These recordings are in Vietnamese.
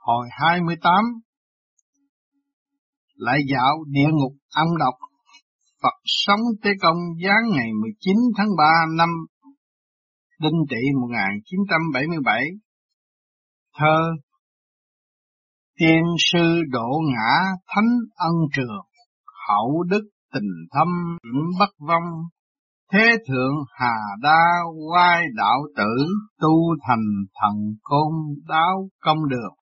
Hồi 28 Lại dạo địa ngục âm độc. Phật sống Tế Công giáng ngày 19 tháng 3 năm Đinh Tỵ 1977 Thơ Tiên sư độ ngã thánh ân trường, Hậu đức tình thâm bất vong, Thế thượng hà đa quay đạo tử, Tu thành thần côn đáo công đường.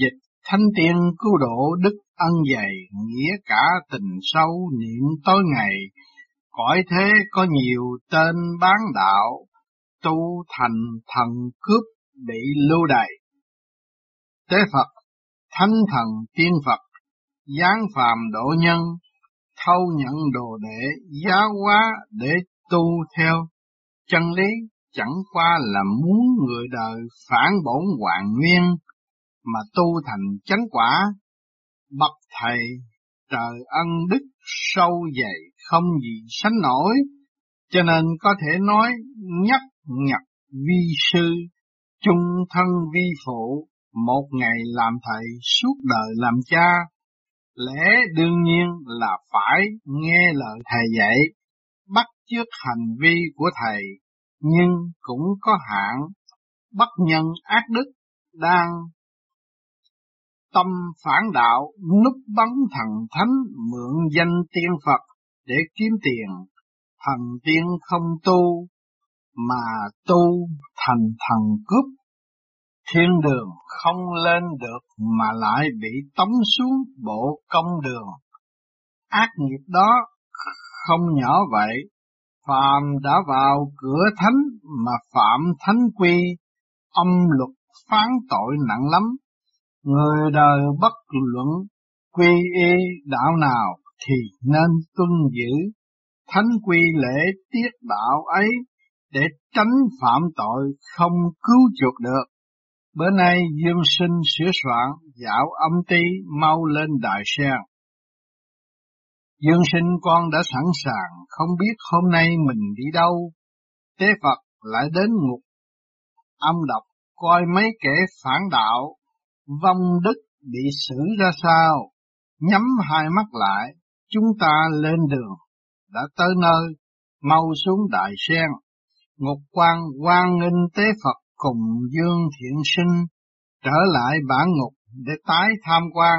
Dịch thanh tiên cứu độ đức ân dày, Nghĩa cả tình sâu niệm tối ngày. Cõi thế có nhiều tên bán đạo, Tu thành thần cướp bị lưu đày. Tế Phật, Thánh thần tiên Phật, giáng phàm độ nhân, thâu nhận đồ đệ giá hóa để tu theo. Chân lý chẳng qua là muốn người đời phản bổn hoàng nguyên mà tu thành chánh quả bậc thầy trời ân đức sâu dày không gì sánh nổi. Cho nên có thể nói nhất nhập vi sư chung thân vi phụ một ngày làm thầy suốt đời làm cha lẽ đương nhiên là phải nghe lời thầy dạy, bắt chước hành vi của thầy, nhưng cũng có hạn, bất nhân ác đức đang tâm phản đạo núp bóng thần thánh mượn danh tiên Phật để kiếm tiền, thần tiên không tu mà tu thành thần cướp thiên đường không lên được mà lại bị tống xuống bộ công đường. Ác nghiệp đó không nhỏ vậy, phàm đã vào cửa thánh mà phạm thánh quy, âm luật phán tội nặng lắm. Người đời bất luận quy y đạo nào thì nên tuân giữ thánh quy lễ tiết đạo ấy để tránh phạm tội không cứu chuộc được. Bữa nay Dương Sinh sửa soạn dạo âm ti mau lên đại sen. Dương Sinh con đã sẵn sàng, không biết hôm nay mình đi đâu. Tế Phật lại đến ngục âm độc coi mấy kẻ phản đạo, vong đức bị xử ra sao. Nhắm hai mắt lại, chúng ta lên đường, đã tới nơi, mau xuống đại sen. Ngục quan quan nghênh tế Phật cùng Dương Thiện Sinh trở lại bản ngục để tái tham quan.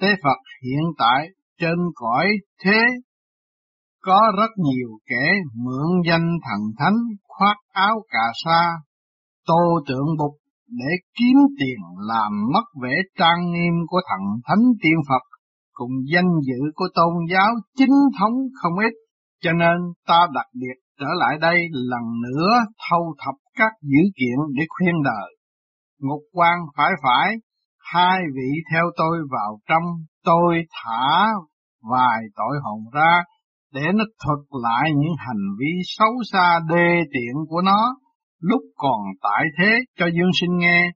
Tế Phật hiện tại trên cõi thế có rất nhiều kẻ mượn danh thần thánh khoác áo cà sa, tô tượng bục để kiếm tiền làm mất vẻ trang nghiêm của thần thánh tiên Phật cùng danh dự của tôn giáo chính thống không ít, cho nên ta đặc biệt trở lại đây lần nữa thâu thập các dữ kiện để khuyên đời. Ngục quan phải phải, hai vị theo tôi vào trong, tôi thả vài tội hồn ra, để nó thuật lại những hành vi xấu xa đê tiện của nó, lúc còn tại thế cho Dương Sinh nghe.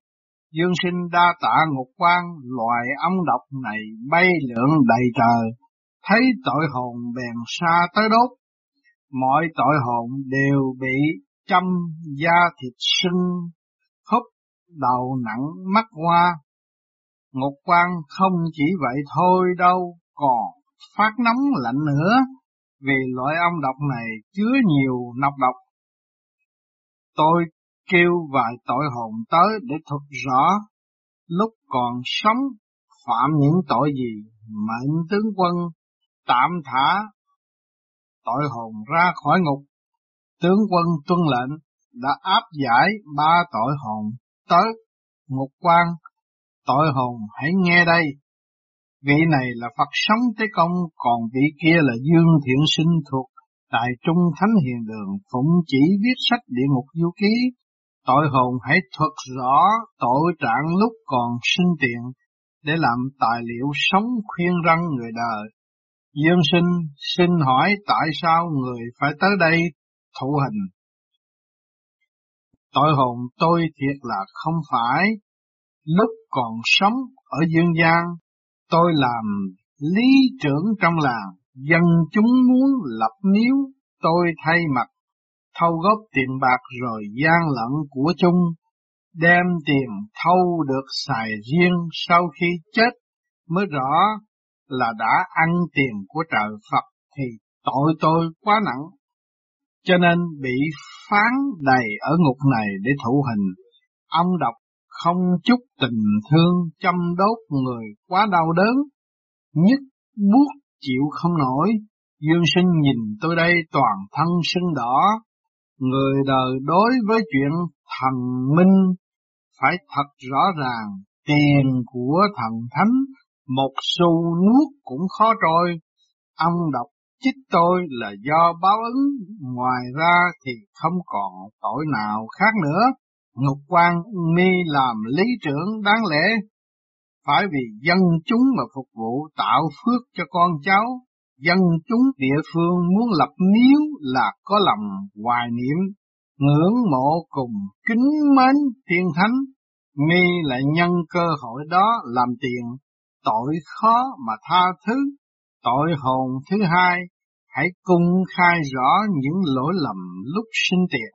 Dương Sinh đa tạ ngục quan, loài âm độc này bay lượn đầy trời, thấy tội hồn bèn xa tới đốt, mọi tội hồn đều bị châm da thịt sưng, húp đầu nặng mắt hoa. Ngục quan không chỉ vậy thôi đâu, còn phát nóng lạnh nữa, vì loại ong độc này chứa nhiều nọc độc. Tôi kêu vài tội hồn tới để thuật rõ, lúc còn sống phạm những tội gì, mệnh tướng quân tạm thả tội hồn ra khỏi ngục. Tướng quân tuân lệnh đã áp giải ba tội hồn tới ngục quan. Tội hồn hãy nghe đây. Vị này là Phật sống tế công, còn vị kia là Dương Thiện Sinh thuộc tại Trung Thánh Hiền Đường, phụng chỉ viết sách địa ngục du ký. Tội hồn hãy thuật rõ tội trạng lúc còn sinh tiện để làm tài liệu sống khuyên răng người đời. Dương sinh xin hỏi tại sao người phải tới đây thụ hình? Tội hồn tôi thiệt là không phải. Lúc còn sống ở dương gian, tôi làm lý trưởng trong làng, dân chúng muốn lập miếu, tôi thay mặt, thâu góp tiền bạc rồi gian lận của chung, đem tiền thâu được xài riêng sau khi chết mới rõ là đã ăn tiền của trời Phật thì tội tôi quá nặng. Cho nên bị phán đầy ở ngục này để thụ hình. Ông đọc không chút tình thương chăm đốt người quá đau đớn, nhất buốt chịu không nổi. Dương sinh nhìn tôi đây toàn thân sưng đỏ, người đời đối với chuyện thần minh phải thật rõ ràng, tiền của thần thánh, một xu nuốt cũng khó trôi. Ông đọc chích tôi là do báo ứng, ngoài ra thì không còn tội nào khác nữa. Ngục quan mi làm lý trưởng đáng lẽ, phải vì dân chúng mà phục vụ tạo phước cho con cháu. Dân chúng địa phương muốn lập miếu là có lòng hoài niệm, ngưỡng mộ cùng kính mến thiên thánh. Mi lại nhân cơ hội đó làm tiền, tội khó mà tha thứ. Tội hồn thứ hai, hãy cung khai rõ những lỗi lầm lúc sinh tiền.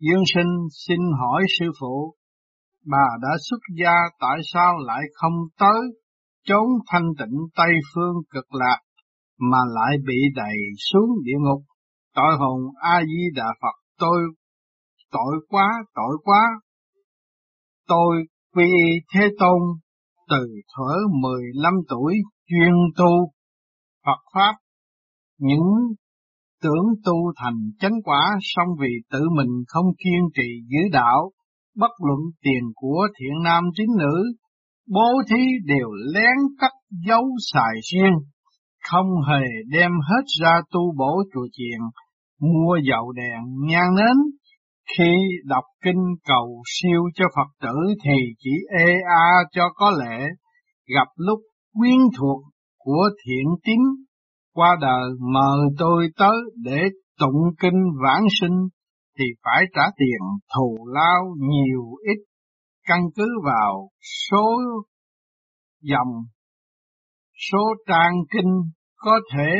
Dương sinh xin hỏi sư phụ, bà đã xuất gia tại sao lại không tới chốn thanh tịnh Tây Phương cực lạc mà lại bị đẩy xuống địa ngục? Tội hồn A-di-đà Phật tôi tội quá, tội quá. Tôi quy Thế Tôn từ thuở 15 tuổi chuyên tu Phật Pháp, những tưởng tu thành chánh quả song vì tự mình không kiên trì giữ đạo, bất luận tiền của thiện nam tín nữ, bố thí đều lén cắt dấu xài riêng, không hề đem hết ra tu bổ chùa chiền, mua dầu đèn nhang nến. Khi đọc kinh cầu siêu cho Phật tử thì chỉ ê a cho có lệ, gặp lúc quyến thuộc của thiện tín qua đời mời tôi tới để tụng kinh vãng sinh thì phải trả tiền thù lao nhiều ít căn cứ vào số dòng, số trang kinh có thể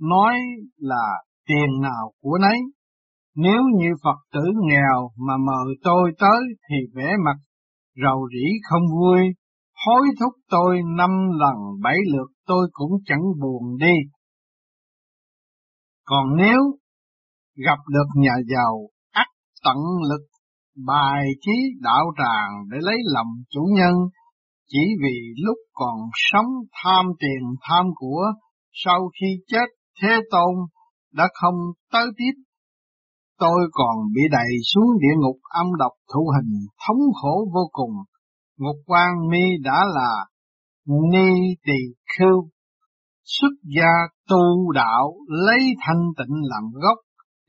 nói là tiền nào của nấy nếu như Phật tử nghèo mà mời tôi tới thì vẻ mặt rầu rĩ không vui hối thúc tôi năm lần bảy lượt tôi cũng chẳng buồn đi. Còn nếu gặp được nhà giàu ắt tận lực bài trí đạo tràng để lấy lòng chủ nhân, chỉ vì lúc còn sống tham tiền tham của, sau khi chết Thế Tôn đã không tới tiếp. Tôi còn bị đẩy xuống địa ngục âm độc thụ hình thống khổ vô cùng. Ngục quan mi đã là ni tỳ khưu, xuất gia tu đạo lấy thanh tịnh làm gốc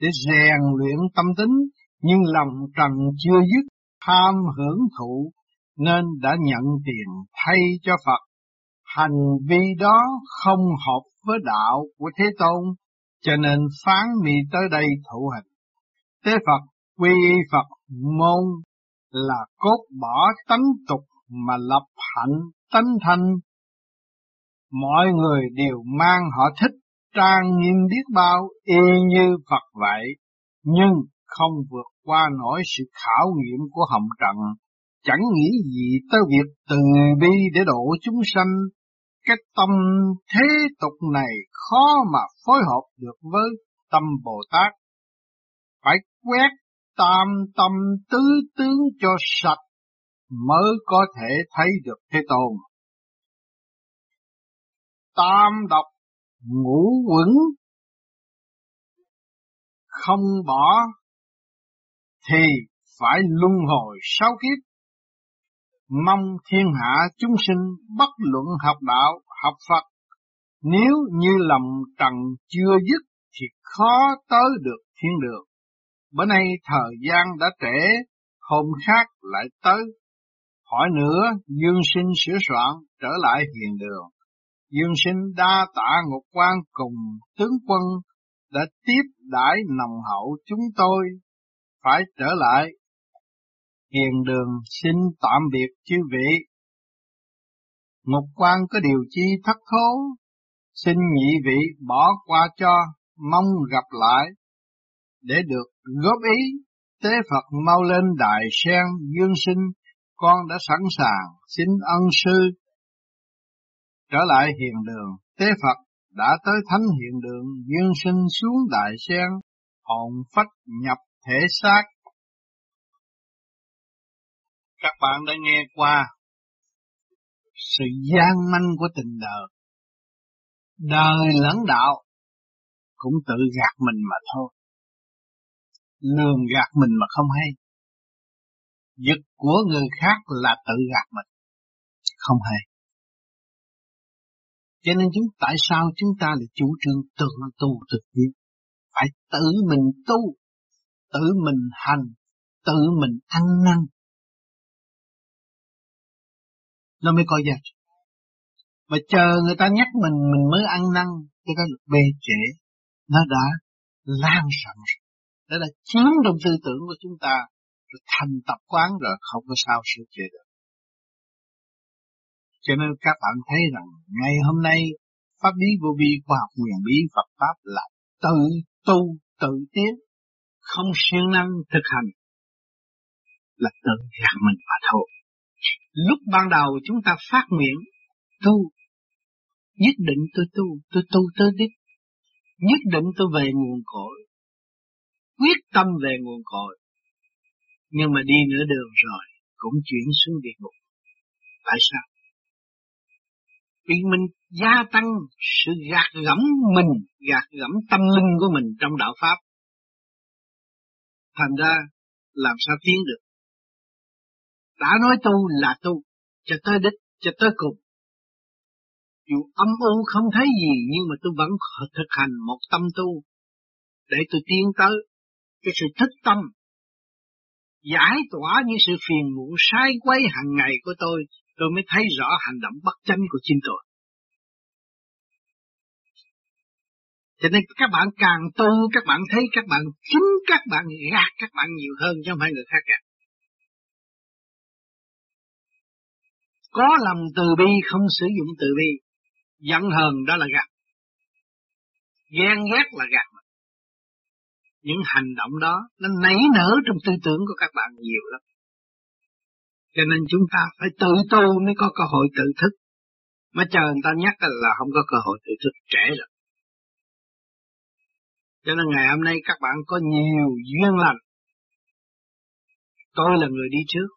để rèn luyện tâm tính, nhưng lòng trần chưa dứt tham hưởng thụ nên đã nhận tiền thay cho Phật. Hành vi đó không hợp với đạo của Thế Tôn, cho nên phán mi tới đây thụ hình. Thế Phật quy Phật môn là cốt bỏ tánh tục mà lập hạnh tánh thanh. Mọi người đều mang họ thích trang nghiêm biết bao y như Phật vậy, nhưng không vượt qua nổi sự khảo nghiệm của hồng trần, chẳng nghĩ gì tới việc từ bi để độ chúng sanh. Cái tâm thế tục này khó mà phối hợp được với tâm Bồ Tát. Phải quét tam tâm tứ tướng cho sạch mới có thể thấy được Thế Tôn. Tam độc ngũ quẩn không bỏ thì phải luân hồi sáu kiếp. Mong thiên hạ chúng sinh bất luận học đạo, học Phật, nếu như lòng trần chưa dứt thì khó tới được thiên đường. Bữa nay thời gian đã trễ, hôm khác lại tới. Hỏi nữa, dương sinh sửa soạn, trở lại hiền đường. Dương sinh đa tạ ngục quan cùng tướng quân đã tiếp đãi nồng hậu chúng tôi phải trở lại. Hiền đường xin tạm biệt chư vị. Ngục quan có điều chi thất thố, xin nhị vị bỏ qua cho, mong gặp lại, để được góp ý tế Phật mau lên đại sen dương sinh, con đã sẵn sàng xin ân sư. Trở lại hiền đường, tế Phật đã tới thánh hiện đường duyên sinh xuống đại sen, hồn phách nhập thể xác. Các bạn đã nghe qua sự gian manh của tình đời. Đời lẫn đạo cũng tự gạt mình mà thôi. Lường gạt mình mà không hay. Giật của người khác là tự gạt mình. Không hay. Cho nên chúng tại sao chúng ta lại chủ trương tự tu thực hiện? Phải tự mình tu, tự mình hành, tự mình ăn năn. Nó mới có giá trị. Mà chờ người ta nhắc mình, mình mới ăn năn, cái đó là bê trễ. Nó đã lan rộng, nó đã chiếm trong tư tưởng của chúng ta, rồi thành tập quán rồi không có sao sửa chữa được. Cho nên các bạn thấy rằng ngày hôm nay pháp lý vô vi khoa học quyền bí Phật pháp là tự tu tự tiến, không siêng năng thực hành là tự gạt mình mà thôi. Lúc ban đầu chúng ta phát nguyện tu, nhất định tôi tu, tôi tu tới đích, nhất định tôi về nguồn cội, quyết tâm về nguồn cội. Nhưng mà đi nửa đường rồi cũng chuyển xuống địa ngục. Tại sao? Vì mình gia tăng sự gạt gẫm mình, gạt gẫm tâm linh của mình trong đạo Pháp. Thành ra làm sao tiến được. Đã nói tu là tu, cho tới đích, cho tới cùng. Dù âm u không thấy gì nhưng mà tôi vẫn thực hành một tâm tu để tôi tiến tới cái sự thích tâm giải tỏa những sự phiền muộn sai quấy hàng ngày của tôi tôi mới thấy rõ hành động bất chánh của chính tôi. Cho nên các bạn càng tu, các bạn thấy các bạn chính các bạn gạt các bạn nhiều hơn chứ không phải người khác gạt. Có lòng từ bi không sử dụng từ bi, giận hờn đó là gạt. Ghen ghét là gạt. Những hành động đó nó nảy nở trong tư tưởng của các bạn nhiều lắm. Cho nên chúng ta phải tự tu mới có cơ hội tự thức. Mà chờ người ta nhắc là không có cơ hội tự thức trẻ rồi. Cho nên ngày hôm nay các bạn có nhiều duyên lành. Tôi là người đi trước.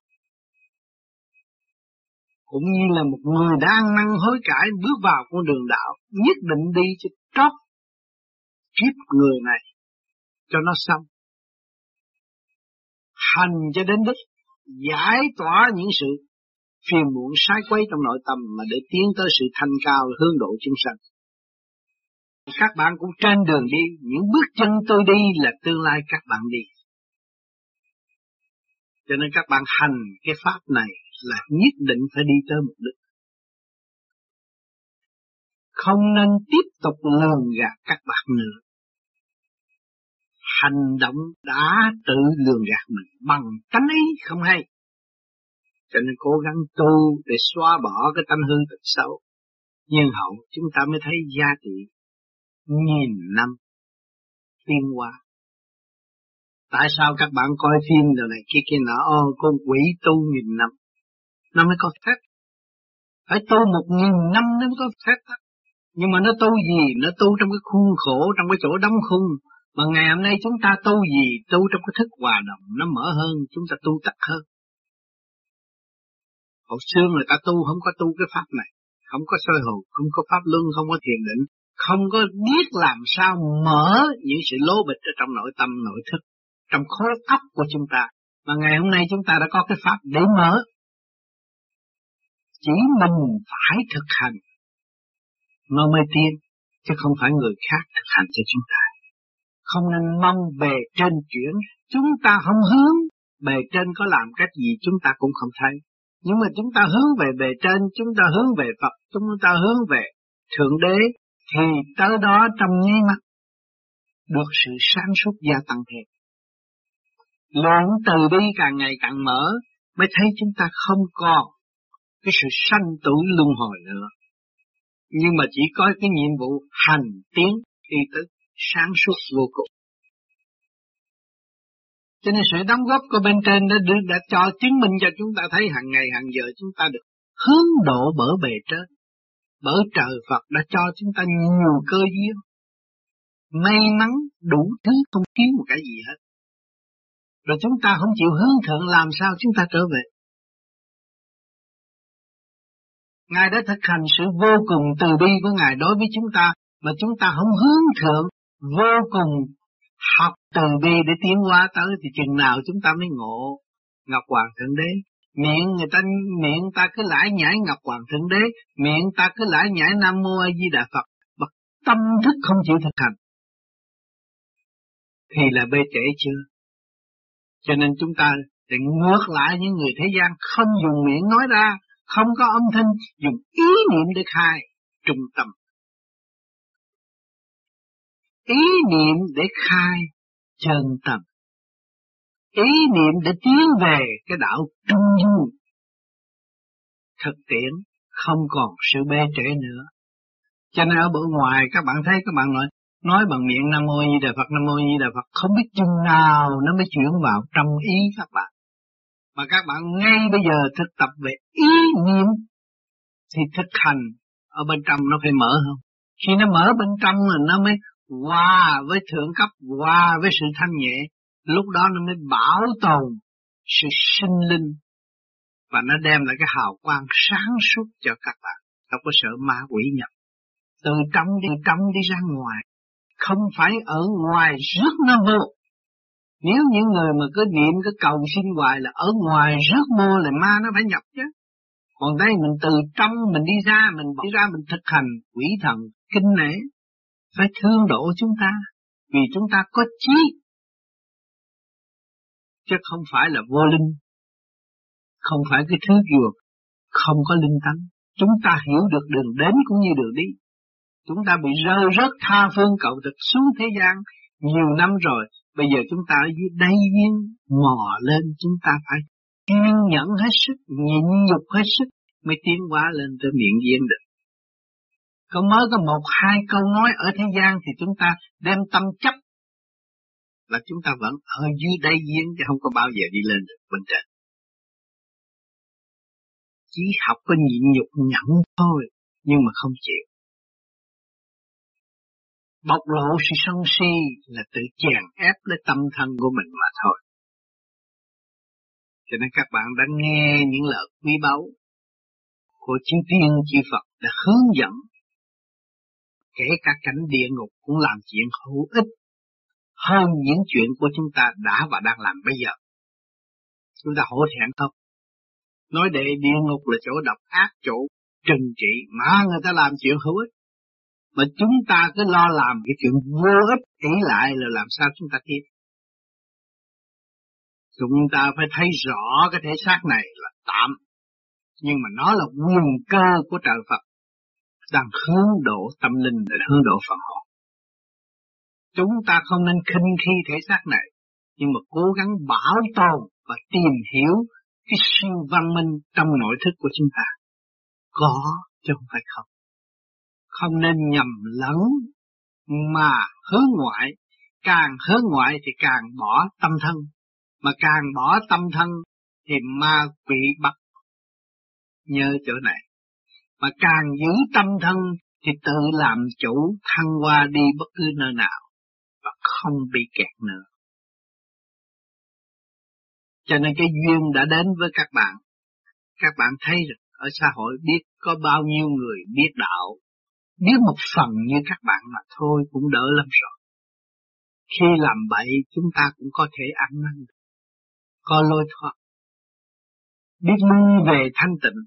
Cũng như là một người đang năng hối cải bước vào con đường đạo. Nhất định đi cho trót kiếp người này. Cho nó xong. Hành cho đến đích. Giải tỏa những sự phiền muộn sai quấy trong nội tâm mà để tiến tới sự thanh cao hướng độ chúng sanh. Các bạn cũng trên đường đi, những bước chân tôi đi là tương lai các bạn đi. Cho nên các bạn hành cái pháp này là nhất định phải đi tới mục đích. Không nên tiếp tục lường gạt các bạn nữa. Hành động đã tự lường gạt mình bằng tánh ý không hay. Cho nên cố gắng tu để xóa bỏ cái tâm hư tật xấu. Nhưng hậu chúng ta mới thấy giá trị nghìn năm tiên hoa Tại sao các bạn coi phim rồi này kia kia nọ, ô con quỷ tu nghìn năm, nó mới có phép. Phải tu một nghìn năm nó mới có phép. Nhưng mà nó tu gì? Nó tu trong cái khuôn khổ, trong cái chỗ đóng khung. Mà ngày hôm nay chúng ta tu gì? Tu trong cái thức hòa đồng, nó mở hơn, chúng ta tu tắt hơn. Hồi xưa người ta tu không có tu cái pháp này, không có soi hồn, không có pháp luân, không có thiền định, không có biết làm sao mở những sự lố bịch ở trong nội tâm nội thức, trong khối óc của chúng ta. Mà ngày hôm nay chúng ta đã có cái pháp để mở. Chỉ mình phải thực hành, nó mới tiên, chứ không phải người khác thực hành cho chúng ta. Không nên mong bề trên chuyển, chúng ta không hướng, bề trên có làm cách gì chúng ta cũng không thấy. Nhưng mà chúng ta hướng về bề trên, chúng ta hướng về Phật, chúng ta hướng về Thượng Đế, thì tới đó trong nháy mắt được sự sáng suốt gia tăng thiệt. Lượng từ bi càng ngày càng mở mới thấy chúng ta không còn cái sự sanh tử luân hồi nữa. Nhưng mà chỉ có cái nhiệm vụ hành tiến đi tới sáng suốt vô cùng. Cho nên sự đóng góp của bên trên đã, đã, đã cho chứng minh cho chúng ta thấy hàng ngày hàng giờ chúng ta được hướng độ bở bề trên. Bởi trời Phật đã cho chúng ta nhiều cơ duyên. May mắn đủ thứ không thiếu một cái gì hết. Rồi chúng ta không chịu hướng thượng làm sao chúng ta trở về. Ngài đã thực hành sự vô cùng từ bi của Ngài đối với chúng ta, mà chúng ta không hướng thượng, vô cùng học từ bi để tiến hóa tới thì chừng nào chúng ta mới ngộ Ngọc Hoàng Thượng Đế. Miệng người ta miệng ta cứ lãi nhảy Ngọc Hoàng Thượng Đế, miệng ta cứ lãi nhảy Nam Mô A Di Đà Phật, mà tâm thức không chịu thực hành. Thì là bê trễ chưa? Cho nên chúng ta để ngược lại những người thế gian không dùng miệng nói ra, không có âm thanh, dùng ý niệm để khai trung tâm. Ý niệm để khai chân tâm. Ý niệm để tiến về cái đạo trung dung. Thực tiễn không còn sự bê trễ nữa. Cho nên ở bữa ngoài các bạn thấy các bạn nói nói bằng miệng Nam Mô Di Đà Phật, Nam Mô Di Đà Phật không biết chừng nào nó mới chuyển vào trong ý các bạn. Mà các bạn ngay bây giờ thực tập về ý niệm thì thực hành ở bên trong nó phải mở không? Khi nó mở bên trong là nó mới hòa với thượng cấp, hòa với sự thanh nhẹ, lúc đó nó mới bảo tồn sự sinh linh và nó đem lại cái hào quang sáng suốt cho các bạn, không có sợ ma quỷ nhập. Từ trong đi trong đi ra ngoài, không phải ở ngoài rước nó vô. Nếu những người mà cứ niệm cái cầu xin hoài là ở ngoài rước mô là ma nó phải nhập chứ. Còn đây mình từ trong mình đi ra, mình đi ra mình thực hành quỷ thần kinh nể, phải thương độ chúng ta, vì chúng ta có trí, chứ không phải là vô linh, không phải cái thứ ruột, không có linh tánh. Chúng ta hiểu được đường đến cũng như đường đi. Chúng ta bị rơi rớt tha phương cầu thực xuống thế gian nhiều năm rồi. Bây giờ chúng ta ở dưới đây duyên mò lên chúng ta phải kiên nhẫn hết sức, nhịn nhục hết sức mới tiến hóa lên tới miệng duyên được. Còn mới có một hai câu nói ở thế gian thì chúng ta đem tâm chấp là chúng ta vẫn ở dưới đây giếng chứ không có bao giờ đi lên được bên trên. Chỉ học có nhịn nhục nhẫn thôi, nhưng mà không chịu bộc lộ sự sân si là tự chèn ép lấy tâm thân của mình mà thôi. Cho nên các bạn đã nghe những lời quý báu của chư tiên chư Phật đã hướng dẫn kể cả cảnh địa ngục cũng làm chuyện hữu ích hơn những chuyện của chúng ta đã và đang làm bây giờ. Chúng ta hổ thẹn không? Nói để địa ngục là chỗ độc ác, chỗ trừng trị, mà người ta làm chuyện hữu ích. Mà chúng ta cứ lo làm cái chuyện vô ích ý lại là làm sao chúng ta tiếp. Chúng ta phải thấy rõ cái thể xác này là tạm. Nhưng mà nó là nguồn cơ của trời Phật. Đang hướng độ tâm linh để hướng độ phần hồn. Chúng ta không nên khinh khi thể xác này. Nhưng mà cố gắng bảo tồn và tìm hiểu cái siêu văn minh trong nội thức của chúng ta. Có chứ không phải không không nên nhầm lẫn mà hướng ngoại, càng hướng ngoại thì càng bỏ tâm thân, mà càng bỏ tâm thân thì ma quỷ bắt nhớ chỗ này, mà càng giữ tâm thân thì tự làm chủ thăng qua đi bất cứ nơi nào và không bị kẹt nữa. Cho nên cái duyên đã đến với các bạn. Các bạn thấy được ở xã hội biết có bao nhiêu người biết đạo, Biết một phần như các bạn mà thôi cũng đỡ lắm rồi. Khi làm bậy chúng ta cũng có thể ăn năn, có lôi thoát. Biết lui về thanh tịnh,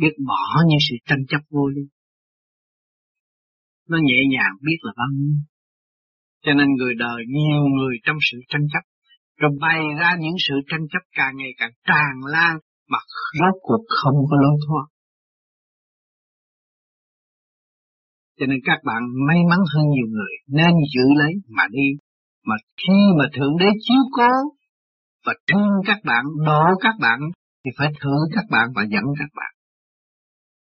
biết bỏ những sự tranh chấp vô lý. Nó nhẹ nhàng biết là bao nhiêu. Cho nên người đời nhiều người trong sự tranh chấp, rồi bày ra những sự tranh chấp càng ngày càng tràn lan mà rốt cuộc không có lối thoát. Cho nên các bạn may mắn hơn nhiều người nên giữ lấy mà đi. Mà khi mà Thượng Đế chiếu cố và thương các bạn, độ các bạn thì phải thử các bạn và dẫn các bạn.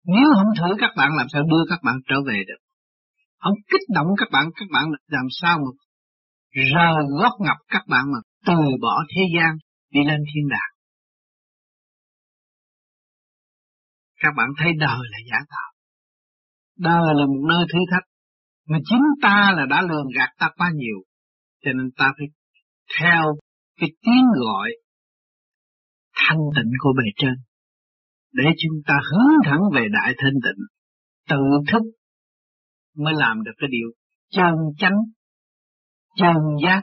Nếu không thử các bạn làm sao đưa các bạn trở về được. Không kích động các bạn, các bạn làm sao mà rờ gót ngập các bạn mà từ bỏ thế gian đi lên thiên đàng. Các bạn thấy đời là giả tạo. Đời là một nơi thử thách. Mà chính ta là đã lường gạt ta quá nhiều. Cho nên ta phải theo cái tiếng gọi thanh tịnh của bề trên. Để chúng ta hướng thẳng về đại thanh tịnh. Tự thức mới làm được cái điều chân chánh, chân giác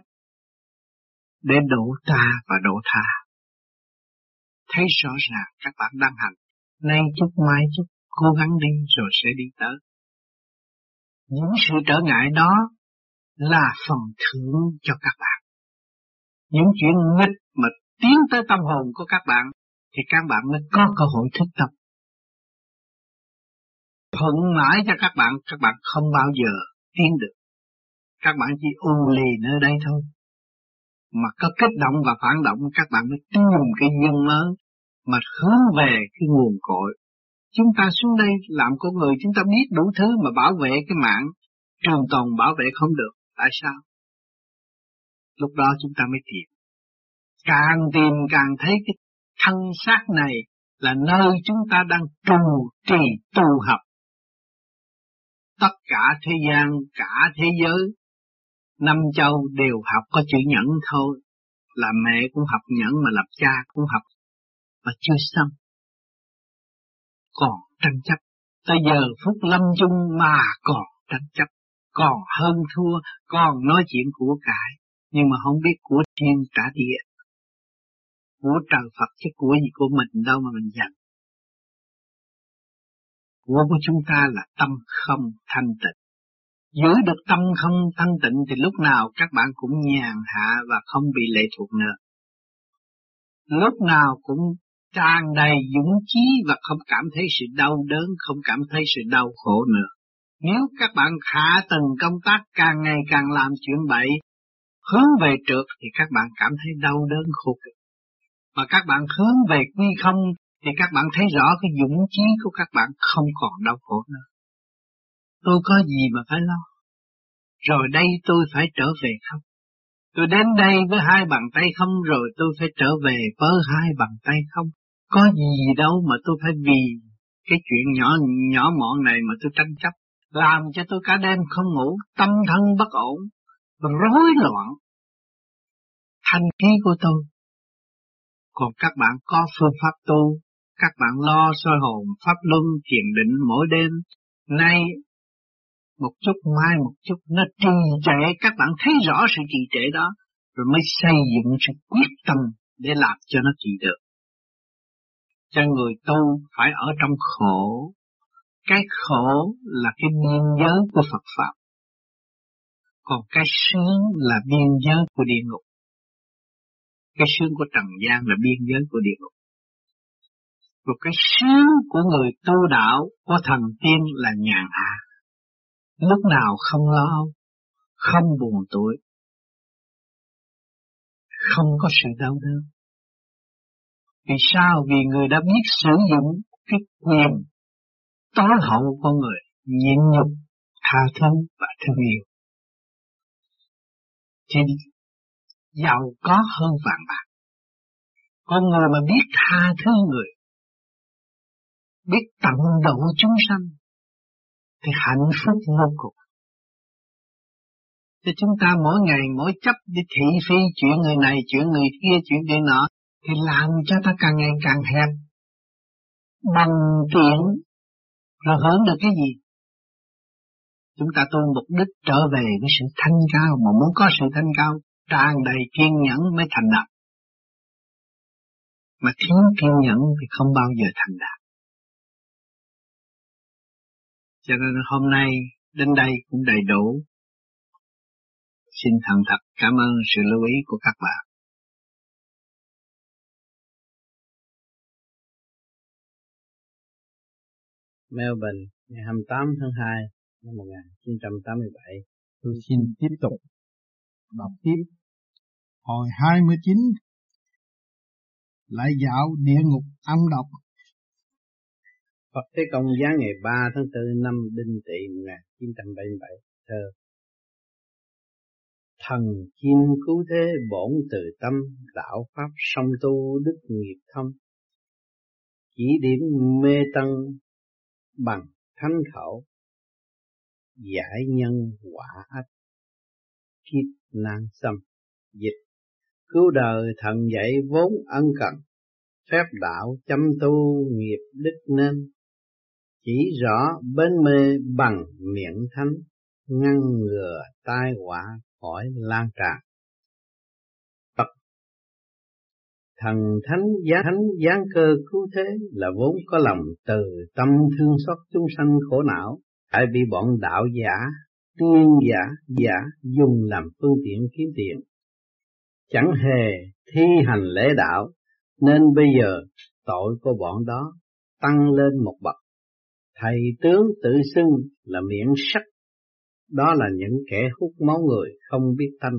để độ ta và độ tha. Thấy rõ ràng các bạn đang hành, nay chút mai chút, cố gắng đi rồi sẽ đi tới. Những sự trở ngại đó là phần thưởng cho các bạn. Những chuyện nghịch mà tiến tới tâm hồn của các bạn thì các bạn mới có cơ hội thức tâm. Thuận mãi cho các bạn, các bạn không bao giờ tiến được. Các bạn chỉ u lì nơi đây thôi. Mà có kích động và phản động các bạn mới tìm cái nhân mới mà hướng về cái nguồn cội. Chúng ta xuống đây làm con người chúng ta biết đủ thứ mà bảo vệ cái mạng trường tồn bảo vệ không được. Tại sao? Lúc đó chúng ta mới tìm. Càng tìm càng thấy cái thân xác này là nơi chúng ta đang trù trì tu học. Tất cả thế gian, cả thế giới, năm châu đều học có chữ nhẫn thôi. Là mẹ cũng học nhẫn mà lập cha cũng học mà chưa xong. Còn tranh chấp, tới giờ phút lâm chung mà còn tranh chấp, còn hơn thua, còn nói chuyện của cải, nhưng mà không biết của thiên trả địa. Của trời Phật chứ của gì của mình đâu mà mình giành? Của của chúng ta là tâm không thanh tịnh. Giữ được tâm không thanh tịnh thì lúc nào các bạn cũng nhàn hạ và không bị lệ thuộc nữa. Lúc nào cũng tràn đầy dũng chí và không cảm thấy sự đau đớn, không cảm thấy sự đau khổ nữa. Nếu các bạn hạ từng công tác càng ngày càng làm chuyện bậy, hướng về trượt thì các bạn cảm thấy đau đớn khổ cực. Mà các bạn hướng về quy không thì các bạn thấy rõ cái dũng chí của các bạn không còn đau khổ nữa. Tôi có gì mà phải lo? Rồi đây tôi phải trở về không? Tôi đến đây với hai bàn tay không rồi tôi phải trở về với hai bàn tay không? Có gì đâu mà tôi phải vì cái chuyện nhỏ nhỏ mọn này mà tôi tranh chấp, làm cho tôi cả đêm không ngủ, tâm thân bất ổn, rối loạn. Thanh khí của tôi. Còn các bạn có phương pháp tu, các bạn lo soi hồn, pháp luân, thiền định mỗi đêm. Nay một chút mai một chút nó trì trệ các bạn thấy rõ sự trì trệ đó rồi mới xây dựng sự quyết tâm để làm cho nó trì được cho người tu phải ở trong khổ. Cái khổ là cái biên giới của Phật Pháp. Còn cái sướng là biên giới của địa ngục. Cái sướng của trần gian là biên giới của địa ngục. Và cái sướng của người tu đạo, của thần tiên là nhàn hạ. Lúc nào không lo âu, không buồn tuổi, không có sự đau đớn. Vì sao? Vì người đã biết sử dụng cái quyền tối hậu của người, nhịn nhục, tha thứ và thương yêu. Thì giàu có hơn vàng bạc. Con người mà biết tha thứ người, biết tận độ chúng sanh, thì hạnh phúc vô cùng. Thì chúng ta mỗi ngày mỗi chấp đi thị phi chuyện người này, chuyện người kia, chuyện người nọ, thì làm cho ta càng ngày càng hẹp bằng tiện rồi hưởng được cái gì chúng ta tu mục đích trở về với sự thanh cao mà muốn có sự thanh cao tràn đầy kiên nhẫn mới thành đạt. Mà thiếu kiên nhẫn thì không bao giờ thành đạt. Cho nên hôm nay đến đây cũng đầy đủ. Xin thành thật cảm ơn sự lưu ý của các bạn. Melbourne ngày 28 tháng 2 năm 1987. Tôi xin tiếp tục đọc tiếp hồi 29 lại dạo địa ngục âm độc. Phật Thế Công giá ngày 3 tháng 4 năm Đinh Tỵ 1977 thơ Thần chim cứu thế bổn từ tâm, đạo pháp song tu đức nghiệp thông. Chỉ điểm mê tân bằng thánh khẩu, giải nhân quả ách, kiếp nan xâm, dịch. Cứu đời thần dạy vốn ân cần, phép đạo chăm tu nghiệp đức nên, chỉ rõ bên mê bằng miệng thánh, ngăn ngừa tai họa khỏi lan tràn. Phật. Thần thánh giá thánh giáng cơ cứu thế là vốn có lòng từ tâm thương xót chúng sanh khổ não, hãy bị bọn đạo giả, tiên giả, giả dùng làm phương tiện kiếm tiền. Chẳng hề thi hành lễ đạo, nên bây giờ tội của bọn đó tăng lên một bậc. Thầy tướng tự xưng là miệng sắc đó là những kẻ hút máu người không biết thanh.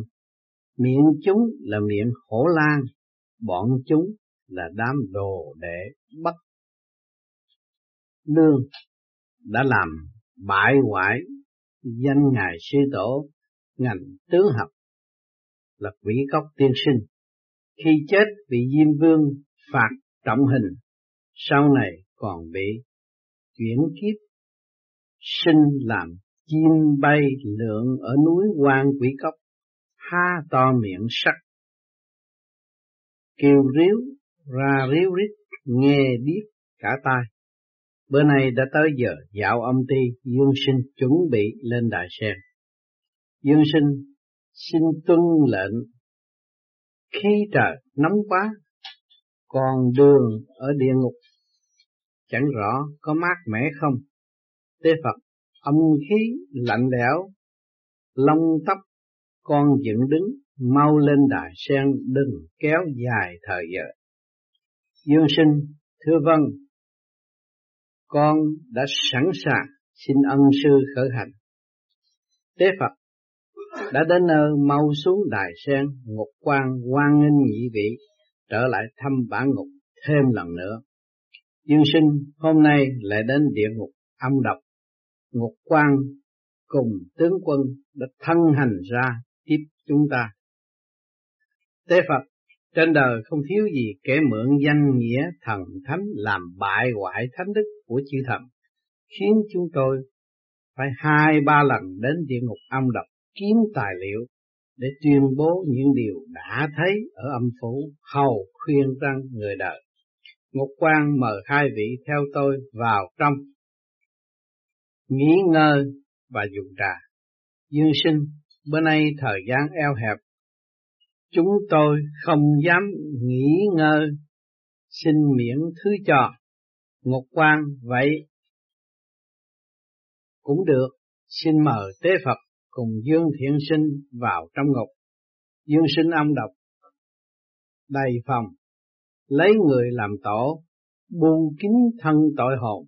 Miệng chúng là miệng hổ lan, bọn chúng là đám đồ đệ bất lương đã làm bại hoại danh ngài sư tổ ngành tướng học là quỷ cốc tiên sinh khi chết bị diêm vương phạt trọng hình sau này còn bị chuyển kiếp sinh làm chim bay lượn ở núi quan quỷ cốc, ha to miệng sắc, kêu ríu ra ríu rít, nghe biết cả tai. Bữa nay đã tới giờ dạo âm ti, Dương Sinh chuẩn bị lên đại sen. Dương Sinh xin tuân lệnh. Khi trời nóng quá, còn đường ở địa ngục, chẳng rõ có mát mẻ không. Tế Phật âm khí lạnh lẽo, lông tóc con dựng đứng, mau lên đài sen đừng kéo dài thời giờ. Dương sinh, thưa vâng, con đã sẵn sàng xin ân sư khởi hành. Tế Phật đã đến nơi mau xuống đài sen, ngục quan quan nghênh nhị vị, trở lại thăm bản ngục thêm lần nữa. Dương sinh hôm nay lại đến địa ngục âm độc Ngục quan cùng tướng quân đã thân hành ra tiếp chúng ta. Tế Phật, trên đời không thiếu gì kẻ mượn danh nghĩa thần thánh làm bại hoại thánh đức của chư thần, khiến chúng tôi phải hai ba lần đến địa ngục âm độc kiếm tài liệu để tuyên bố những điều đã thấy ở âm phủ hầu khuyên răng người đời. Ngục quan mời hai vị theo tôi vào trong nghỉ ngơi và dùng trà. Dương sinh, bữa nay thời gian eo hẹp, chúng tôi không dám nghỉ ngơi, xin miễn thứ cho. Ngục quan vậy cũng được, xin mời tế Phật cùng Dương Thiện Sinh vào trong ngục. Dương sinh âm độc, đầy phòng, lấy người làm tổ, buông kín thân tội hồn,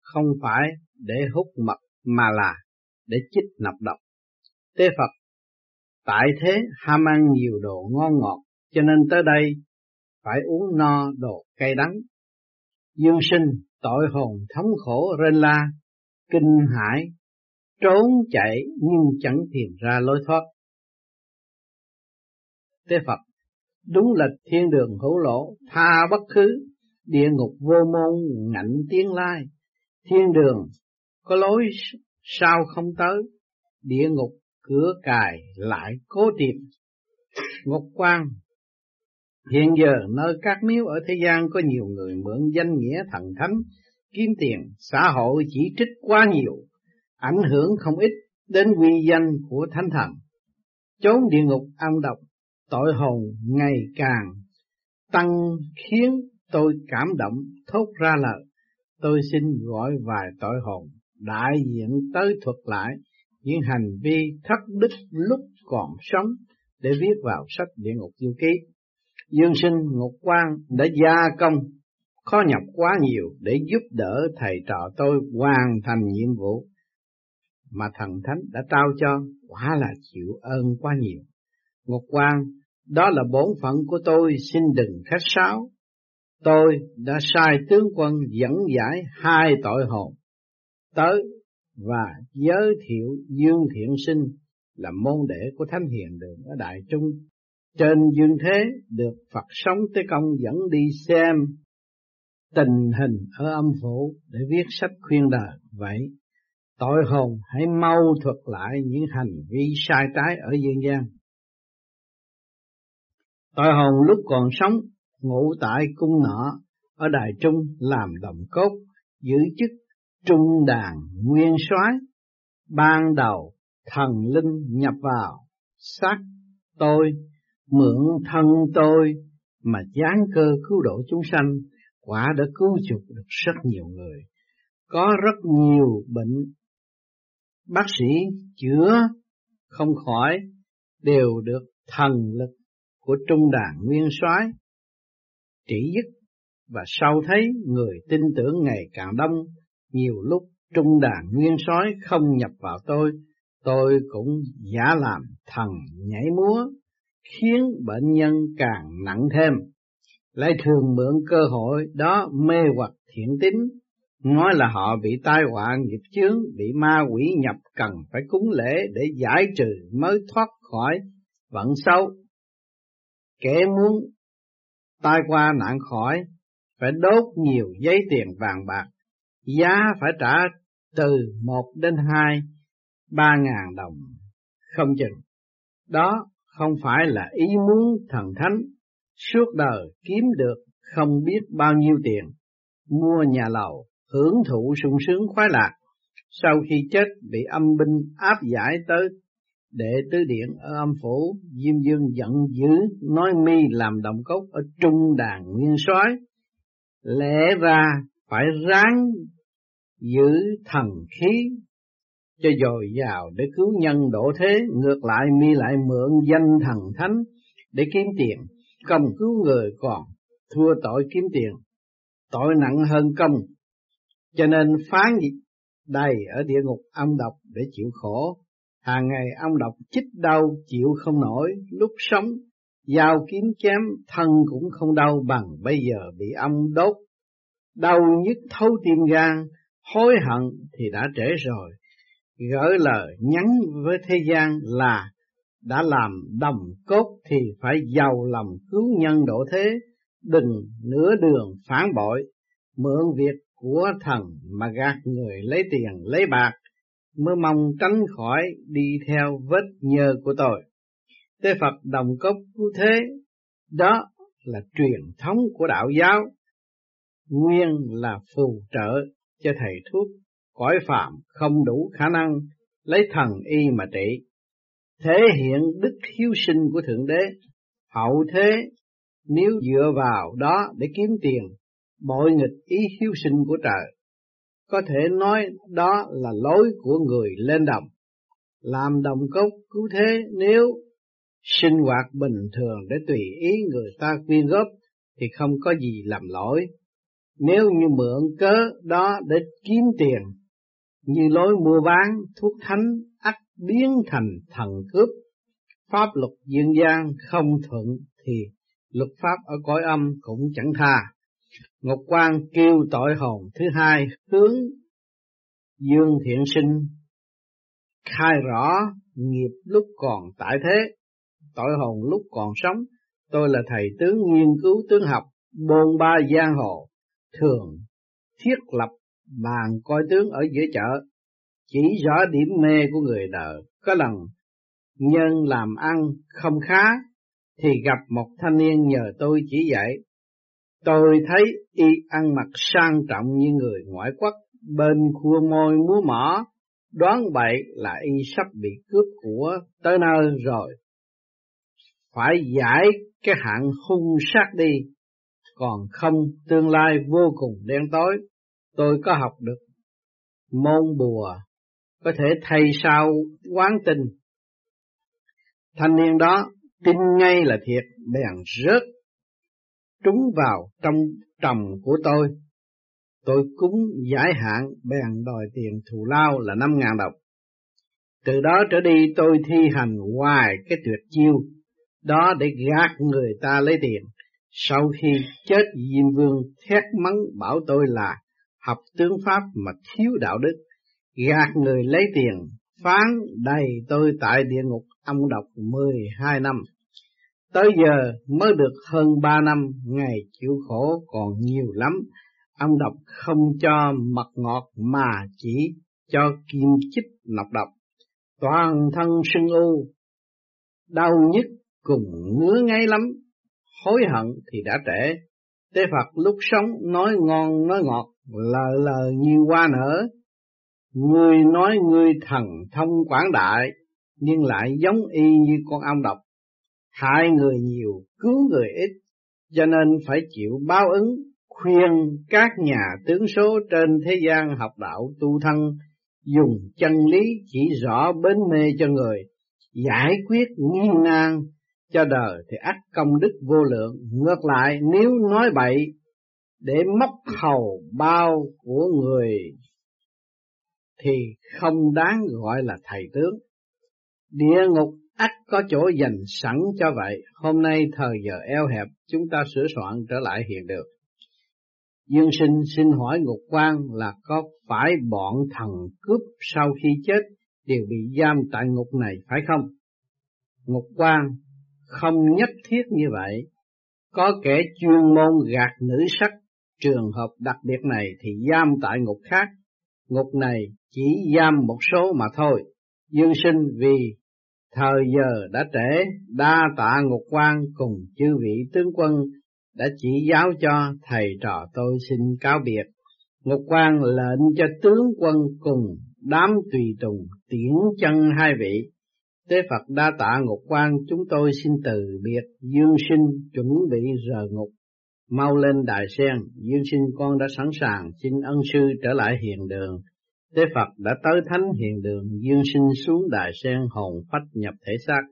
không phải để hút mật mà là để chích nọc độc. Tế Phật tại thế ham ăn nhiều đồ ngon ngọt cho nên tới đây phải uống no đồ cay đắng. Dương sinh tội hồn thống khổ rên la, kinh hãi, trốn chạy nhưng chẳng tìm ra lối thoát. Tế Phật đúng là thiên đường hữu lộ, tha bất khứ, địa ngục vô môn ngạnh tiếng lai, thiên đường có lối sao không tới, địa ngục cửa cài lại cố tìm. Ngục quan Hiện giờ nơi các miếu ở thế gian có nhiều người mượn danh nghĩa thần thánh, kiếm tiền, xã hội chỉ trích quá nhiều, ảnh hưởng không ít đến uy danh của thánh thần. Chốn địa ngục âm độc, tội hồn ngày càng tăng khiến tôi cảm động thốt ra lời. Tôi xin gọi vài tội hồn đại diện tới thuật lại những hành vi thất đức lúc còn sống để viết vào sách địa ngục du ký. Dương sinh Ngục Quan đã gia công khó nhọc quá nhiều để giúp đỡ thầy trò tôi hoàn thành nhiệm vụ mà thần thánh đã trao cho quả là chịu ơn quá nhiều. Ngục Quan, đó là bổn phận của tôi xin đừng khách sáo. Tôi đã sai tướng quân dẫn giải hai tội hồn tới và giới thiệu Dương Thiện Sinh là môn đệ của Thánh Hiền Đường ở Đại Trung. Trên dương thế được Phật sống tới công dẫn đi xem tình hình ở âm phủ để viết sách khuyên đời. Vậy, tội hồn hãy mau thuật lại những hành vi sai trái ở dương gian. Tội hồn lúc còn sống ngủ tại cung nọ ở Đài Trung làm đồng cốt, giữ chức trung đàn nguyên soái ban đầu thần linh nhập vào xác tôi mượn thân tôi mà gián cơ cứu độ chúng sanh, quả đã cứu chuộc được rất nhiều người. Có rất nhiều bệnh. Bác sĩ chữa không khỏi đều được thần lực của trung đàn nguyên soái trị dứt và sau thấy người tin tưởng ngày càng đông, nhiều lúc trung đàn nguyên soái không nhập vào tôi tôi cũng giả làm thần nhảy múa khiến bệnh nhân càng nặng thêm. Lại thường mượn cơ hội đó mê hoặc thiện tín, nói là họ bị tai họa nghiệp chướng, bị ma quỷ nhập cần phải cúng lễ để giải trừ mới thoát khỏi vận xấu. Kẻ muốn tai qua nạn khỏi phải đốt nhiều giấy tiền vàng bạc, giá phải trả từ một đến hai, ba ngàn đồng không chừng. Đó không phải là ý muốn thần thánh, suốt đời kiếm được không biết bao nhiêu tiền, mua nhà lầu, hưởng thụ sung sướng khoái lạc, sau khi chết bị âm binh áp giải tới, đệ tứ điện ở âm phủ, diêm dương giận dữ, nói mi làm động cốc ở trung đàn nguyên soái, lẽ ra phải ráng giữ thần khí cho dồi dào để cứu nhân độ thế, ngược lại mi lại mượn danh thần thánh để kiếm tiền, công cứu người còn thua tội kiếm tiền, tội nặng hơn công, cho nên phán đầy ở địa ngục âm độc để chịu khổ, hàng ngày âm độc chích đau chịu không nổi, lúc sống dao kiếm chém thân cũng không đau bằng bây giờ bị âm đốt, đau nhức thấu tim gan, hối hận thì đã trễ rồi gửi lời nhắn với thế gian là đã làm đồng cốt thì phải giàu lòng cứu nhân độ thế, đừng nửa đường phản bội, mượn việc của thần mà gạt người lấy tiền lấy bạc, mới mong tránh khỏi đi theo vết nhơ của tôi. Tế Phật đồng cốc cứu thế, đó là truyền thống của đạo giáo, nguyên là phù trợ cho thầy thuốc cõi phạm không đủ khả năng lấy thần y mà trị, thể hiện đức hiếu sinh của Thượng Đế, hậu thế nếu dựa vào đó để kiếm tiền, bội nghịch ý hiếu sinh của trời. Có thể nói đó là lối của người lên đồng. Làm đồng cốc cứu thế nếu sinh hoạt bình thường để tùy ý người ta quyên góp thì không có gì làm lỗi. Nếu như mượn cớ đó để kiếm tiền như lối mua bán thuốc thánh ắt biến thành thần cướp. Pháp luật dương gian không thuận thì luật pháp ở cõi âm cũng chẳng tha. Ngọc Quang kêu tội hồn thứ hai hướng Dương Thiện Sinh khai rõ nghiệp lúc còn tại thế, tội hồn lúc còn sống. Tôi là thầy tướng nghiên cứu tướng học, bôn ba giang hồ, thường thiết lập bàn coi tướng ở giữa chợ, chỉ rõ điểm mê của người đời. Có lần nhân làm ăn không khá, thì gặp một thanh niên nhờ tôi chỉ dạy. Tôi thấy y ăn mặc sang trọng như người ngoại quốc, bên khua môi múa mỏ, đoán vậy là y sắp bị cướp của tới nơi rồi. Phải giải cái hạng hung sát đi, còn không tương lai vô cùng đen tối tôi có học được môn bùa, có thể thay sao quán tình. Thanh niên đó tin ngay là thiệt, bèn rớt trúng vào trong trầm của tôi. Tôi cúng giải hạn bèn đòi tiền thù lao là năm ngàn đồng. Từ đó trở đi tôi thi hành hoài cái tuyệt chiêu đó để gạt người ta lấy tiền. Sau khi chết Diêm Vương thét mắng bảo tôi là học tướng Pháp mà thiếu đạo đức, gạt người lấy tiền, phán đầy tôi tại địa ngục âm độc 12 năm. Tới giờ mới được hơn ba năm, ngày chịu khổ còn nhiều lắm. Âm độc không cho mật ngọt mà chỉ cho kim chích nọc độc. Toàn thân sưng u, đau nhức cùng ngứa ngáy lắm. Hối hận thì đã trễ. Tế Phật lúc sống nói ngon nói ngọt, lờ lờ như hoa nở. Người nói người thần thông quảng đại, nhưng lại giống y như con ong độc hại người nhiều, cứu người ít, cho nên phải chịu báo ứng, khuyên các nhà tướng số trên thế gian học đạo tu thân, dùng chân lý chỉ rõ bến mê cho người, giải quyết nghiêng ngang cho đời thì ắt công đức vô lượng. Ngược lại nếu nói bậy để móc hầu bao của người thì không đáng gọi là thầy tướng. Địa ngục ắt có chỗ dành sẵn cho vậy. Hôm nay thời giờ eo hẹp, chúng ta sửa soạn trở lại hiện được. Dương sinh xin hỏi ngục quan là có phải bọn thần cướp sau khi chết đều bị giam tại ngục này phải không? Ngục quan không nhất thiết như vậy. Có kẻ chuyên môn gạt nữ sắc, trường hợp đặc biệt này thì giam tại ngục khác. Ngục này chỉ giam một số mà thôi. Dương sinh vì Thời giờ đã trễ, đa tạ ngục quan cùng chư vị tướng quân đã chỉ giáo cho thầy trò tôi xin cáo biệt. Ngục quan lệnh cho tướng quân cùng đám tùy tùng tiễn chân hai vị. Tế Phật đa tạ ngục quan chúng tôi xin từ biệt dương sinh chuẩn bị rời ngục. Mau lên đài sen, dương sinh con đã sẵn sàng xin ân sư trở lại hiện đường. Tế Phật đã tới thánh hiền đường dương sinh xuống đài sen hồn phách nhập thể xác.